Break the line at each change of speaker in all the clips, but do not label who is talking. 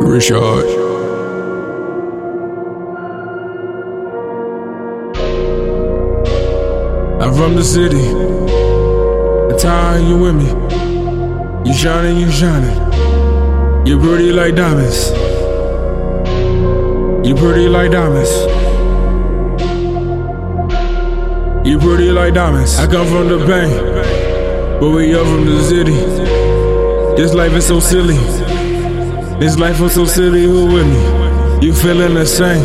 Reschad. I'm from the city. The time you with me. You shining, you shining. You pretty like diamonds. You pretty like diamonds. You pretty like diamonds. I come from the bank, but we up from the city. This life is so silly. This life is so silly. Who with me? You feeling the same?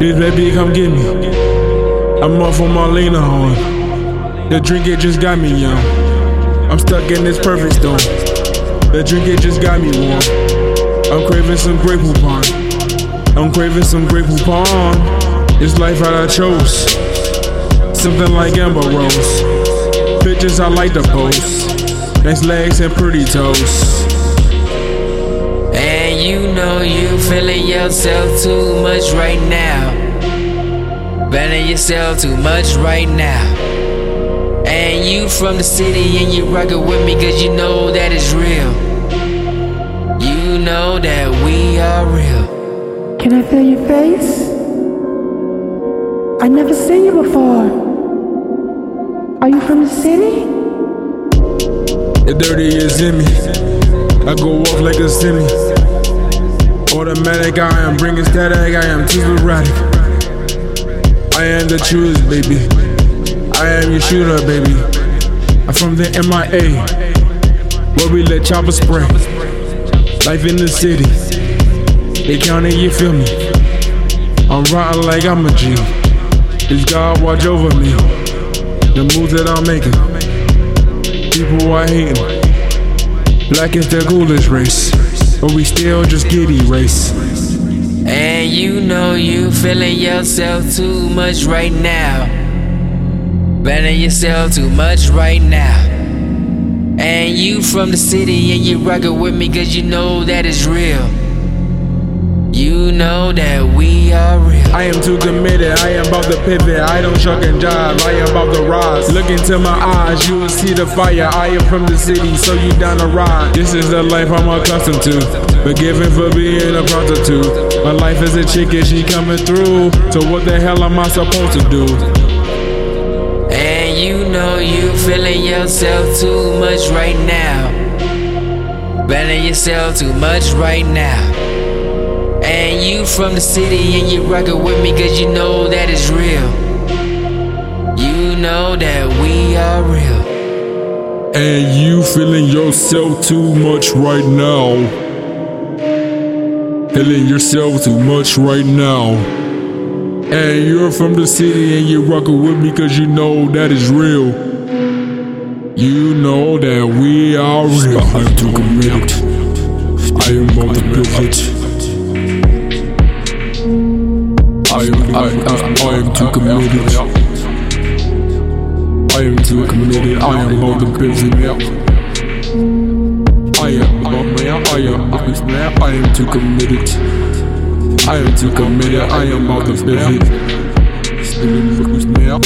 This baby, come get me. I'm off on Marlena on. The drink it just got me young. I'm stuck in this perfect storm. The drink it just got me warm. I'm craving some Grey Poupon. I'm craving some Grey Poupon. This life that I chose. Something like Amber Rose. Pictures I like to post. Nice legs and pretty toes.
And you know you feeling yourself too much right now. Banning yourself too much right now. And you from the city and you rockin' with me cause you know that it's real. You know that we are real.
Can I feel your face? I never seen you before. Are you from the city?
The dirty is in me. I go off like a semi. Automatic, I am bringing static, I am too erratic. I am the truth, baby. I am your shooter, baby. I'm from the MIA, where we let choppers spray. Life in the city, they counting, you feel me? I'm riding like I'm a G. Is God watch over me? The moves that I'm making, people are hating. Black is the coolest race, but we still just get erased.
And you know you feeling yourself too much right now. Banning yourself too much right now. And you from the city and you rockin' with me cause you know that it's real. You know that we are real.
I am too committed, I am about to pivot. I don't chuck and jive, I am about to rise. Look into my eyes, you will see the fire. I am from the city, so you down to ride. This is the life I'm accustomed to. Forgiven for being a prostitute. My life is a chick and she coming through. So what the hell am I supposed to do?
And you know you feeling yourself too much right now. Banning yourself too much right now. And you from the city and you rockin' with me cause you know that it's real. You know that we are real.
And you feeling yourself too much right now. Feeling yourself too much right now. And you're from the city and you're rockin' with me cause you know that is real. You know that we are real. I'm too committed. I am on the pivot. I am, I, I, I am too committed. I am too committed. I am on the busy now. I am, about my I am, I am, I am too committed. I am too committed. I am about the busy.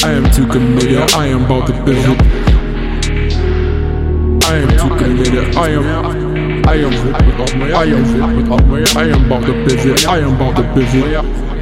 I am too committed. I am about the busy. I am too committed. I am. I am, I am, I am about the busy. I am about the busy.